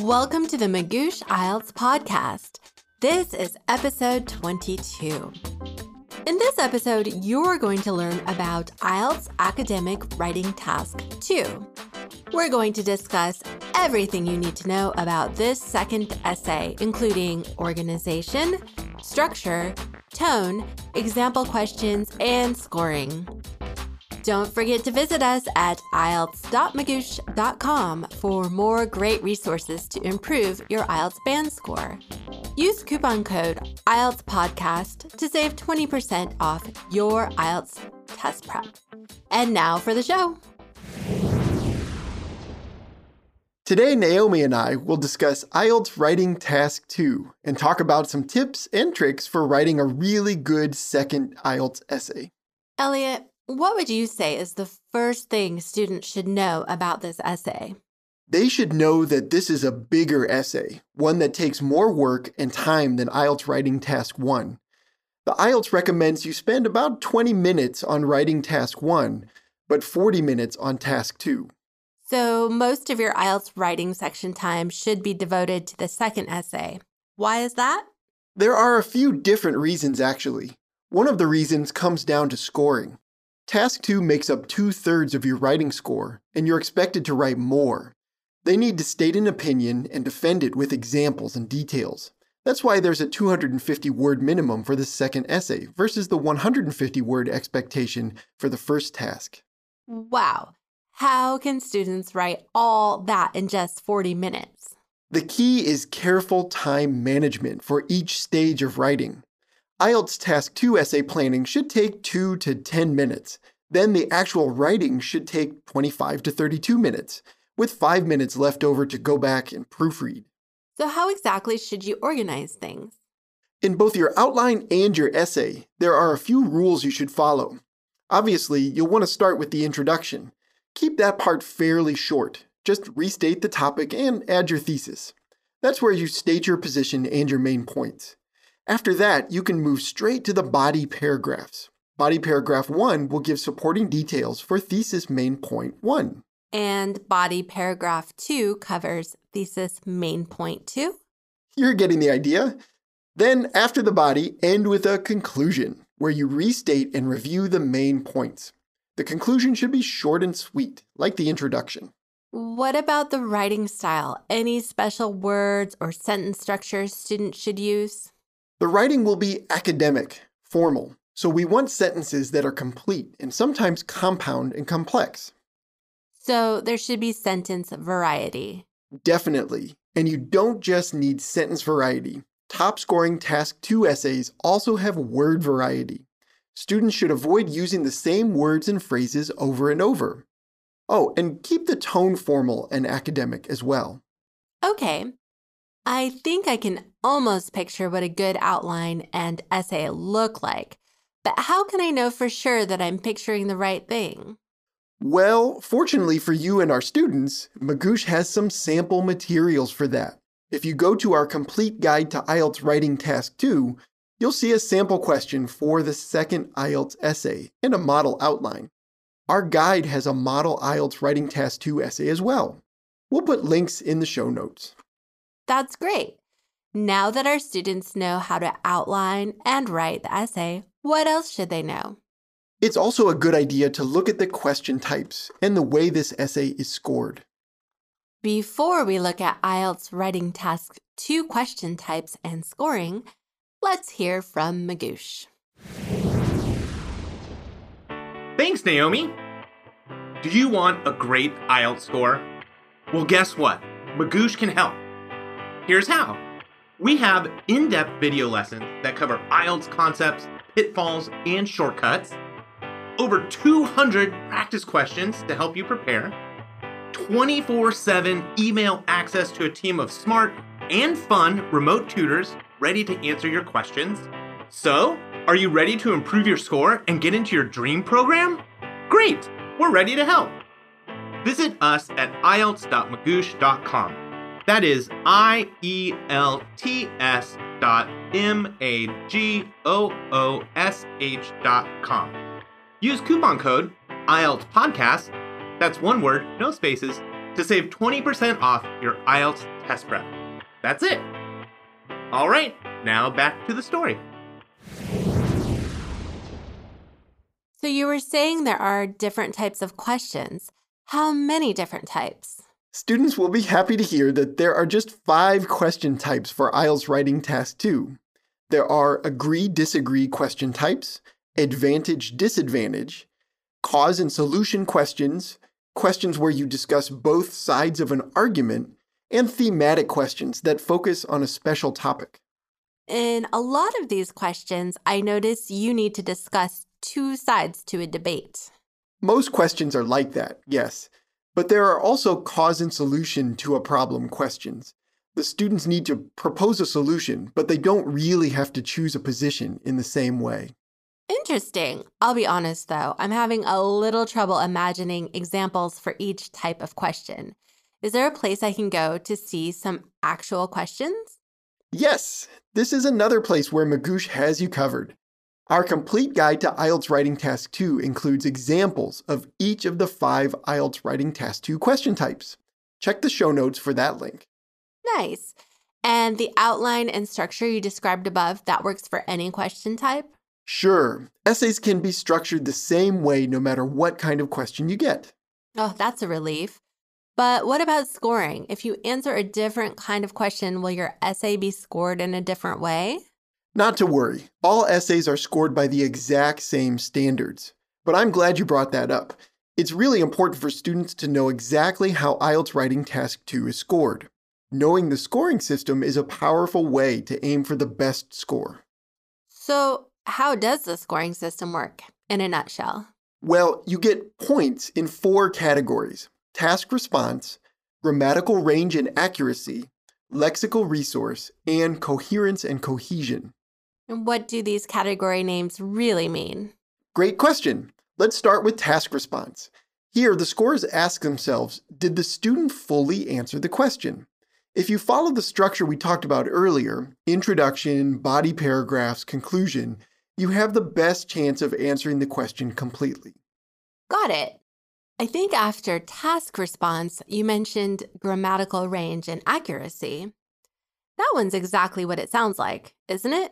Welcome to the Magoosh IELTS podcast. This is episode 22. In this episode, you're going to learn about IELTS Academic Writing Task 2. We're going to discuss everything you need to know about this second essay, including organization, structure, tone, example questions, and scoring. Don't forget to visit us at IELTS.magoosh.com for more great resources to improve your IELTS band score. Use coupon code IELTS Podcast to save 20% off your IELTS test prep. And now for the show. Today, Naomi and I will discuss IELTS Writing Task 2 and talk about some tips and tricks for writing a really good second IELTS essay. Elliot, what would you say is the first thing students should know about this essay? They should know that this is a bigger essay, one that takes more work and time than IELTS Writing Task 1. The IELTS recommends you spend about 20 minutes on writing Task 1, but 40 minutes on Task 2. So, most of your IELTS writing section time should be devoted to the second essay. Why is that? There are a few different reasons, actually. One of the reasons comes down to scoring. Task 2 makes up two thirds of your writing score, and you're expected to write more. They need to state an opinion and defend it with examples and details. That's why there's a 250 word minimum for the second essay versus the 150 word expectation for the first task. Wow. How can students write all that in just 40 minutes? The key is careful time management for each stage of writing. IELTS Task 2 essay planning should take 2 to 10 minutes. Then the actual writing should take 25 to 32 minutes, with 5 minutes left over to go back and proofread. So, how exactly should you organize things? In both your outline and your essay, there are a few rules you should follow. Obviously, you'll want to start with the introduction. Keep that part fairly short. Just restate the topic and add your thesis. That's where you state your position and your main points. After that, you can move straight to the body paragraphs. Body paragraph 1 will give supporting details for thesis main point 1. And body paragraph 2 covers thesis main point 2. You're getting the idea. Then, after the body, end with a conclusion, where you restate and review the main points. The conclusion should be short and sweet, like the introduction. What about the writing style? Any special words or sentence structures students should use? The writing will be academic, formal, so we want sentences that are complete and sometimes compound and complex. So there should be sentence variety. Definitely. And you don't just need sentence variety. Top scoring Task 2 essays also have word variety. Students should avoid using the same words and phrases over and over. Oh, and keep the tone formal and academic as well. Okay, I think I can almost picture what a good outline and essay look like. But how can I know for sure that I'm picturing the right thing? Well, fortunately for you and our students, Magoosh has some sample materials for that. If you go to our complete guide to IELTS writing task 2, you'll see a sample question for the second IELTS essay and a model outline. Our guide has a model IELTS writing task 2 essay as well. We'll put links in the show notes. That's great. Now that our students know how to outline and write the essay, what else should they know? It's also a good idea to look at the question types and the way this essay is scored. Before we look at IELTS writing task 2 question types and scoring, let's hear from Magoosh. Thanks, Naomi. Do you want a great IELTS score? Well, guess what? Magoosh can help. Here's how. We have in-depth video lessons that cover IELTS concepts, pitfalls, and shortcuts, over 200 practice questions to help you prepare, 24-7 email access to a team of smart and fun remote tutors ready to answer your questions. So, are you ready to improve your score and get into your dream program? Great! We're ready to help. Visit us at IELTS.magoosh.com that is I E L T S dot M A G O O S H dot com. Use coupon code IELTS Podcast That's one word, no spaces, to save 20% off your IELTS test prep. That's it. All right, now back to the story. So, you were saying there are different types of questions. How many different types? Students will be happy to hear that there are just five question types for IELTS Writing Task 2. There are agree disagree question types, advantage disadvantage, cause and solution questions, questions where you discuss both sides of an argument, and thematic questions that focus on a special topic. In a lot of these questions, I notice you need to discuss two sides to a debate. Most questions are like that, yes, but there are also cause and solution to a problem questions. The students need to propose a solution, but they don't really have to choose a position in the same way. Interesting. I'll be honest though, I'm having a little trouble imagining examples for each type of question. Is there a place I can go to see some actual questions? Yes, this is another place where Magoosh has you covered. Our complete guide to IELTS Writing Task 2 includes examples of each of the five IELTS Writing Task 2 question types. Check the show notes for that link. Nice. And the outline and structure you described above, that works for any question type? Sure, essays can be structured the same way no matter what kind of question you get. Oh, that's a relief. But what about scoring? If you answer a different kind of question, will your essay be scored in a different way? Not to worry, all essays are scored by the exact same standards. But I'm glad you brought that up. It's really important for students to know exactly how IELTS Writing Task 2 is scored. Knowing the scoring system is a powerful way to aim for the best score. So, how does the scoring system work in a nutshell? Well, you get points in four categories task response, grammatical range and accuracy, lexical resource, and coherence and cohesion. And what do these category names really mean? Great question. Let's start with task response. Here, the scorers ask themselves Did the student fully answer the question? If you follow the structure we talked about earlier introduction, body paragraphs, conclusion you have the best chance of answering the question completely. Got it. I think after task response, you mentioned grammatical range and accuracy. That one's exactly what it sounds like, isn't it?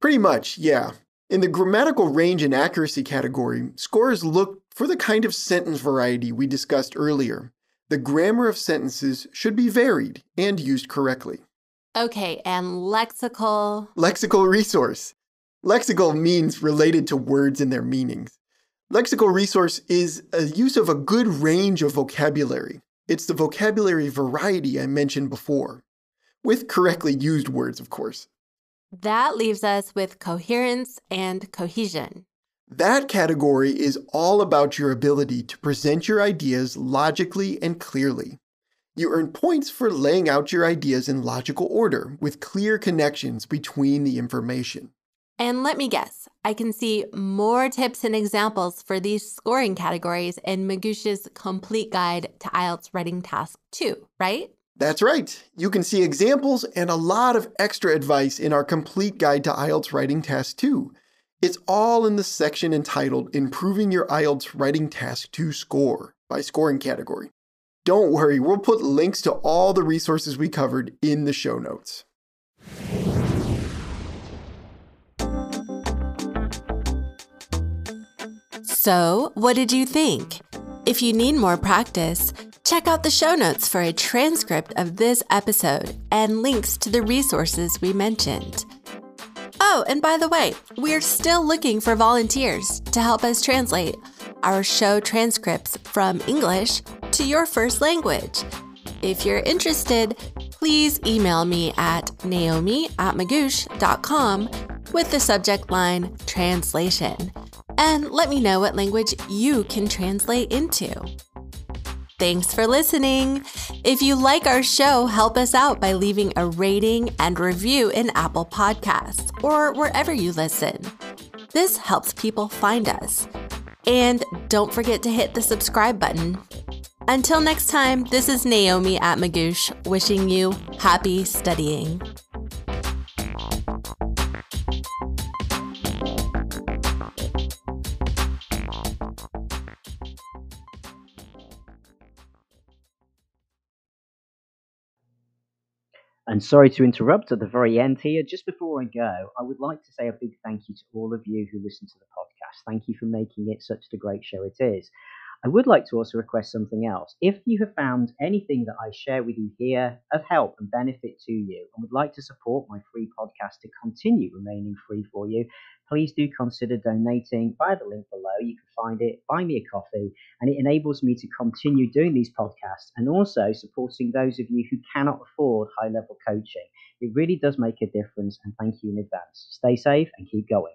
Pretty much, yeah. In the grammatical range and accuracy category, scorers look for the kind of sentence variety we discussed earlier. The grammar of sentences should be varied and used correctly. Okay, and lexical? Lexical resource. Lexical means related to words and their meanings. Lexical resource is a use of a good range of vocabulary. It's the vocabulary variety I mentioned before, with correctly used words, of course. That leaves us with coherence and cohesion. That category is all about your ability to present your ideas logically and clearly. You earn points for laying out your ideas in logical order with clear connections between the information. And let me guess, I can see more tips and examples for these scoring categories in Magoosh's complete guide to IELTS Writing Task 2, right? That's right. You can see examples and a lot of extra advice in our complete guide to IELTS Writing Task 2. It's all in the section entitled Improving Your IELTS Writing Task 2 Score by scoring category. Don't worry, we'll put links to all the resources we covered in the show notes. So, what did you think? If you need more practice, check out the show notes for a transcript of this episode and links to the resources we mentioned. Oh, and by the way, we're still looking for volunteers to help us translate our show transcripts from English to your first language. If you're interested, please email me at naomi at magoosh.com with the subject line translation and let me know what language you can translate into. Thanks for listening. If you like our show, help us out by leaving a rating and review in Apple Podcasts or wherever you listen. This helps people find us. And don't forget to hit the subscribe button. Until next time, this is Naomi at Magoosh wishing you happy studying. And sorry to interrupt at the very end here. Just before I go, I would like to say a big thank you to all of you who listen to the podcast. Thank you for making it such a great show it is. I would like to also request something else. If you have found anything that I share with you here of help and benefit to you and would like to support my free podcast to continue remaining free for you, please do consider donating via the link below. You can find it, buy me a coffee, and it enables me to continue doing these podcasts and also supporting those of you who cannot afford high level coaching. It really does make a difference, and thank you in advance. Stay safe and keep going.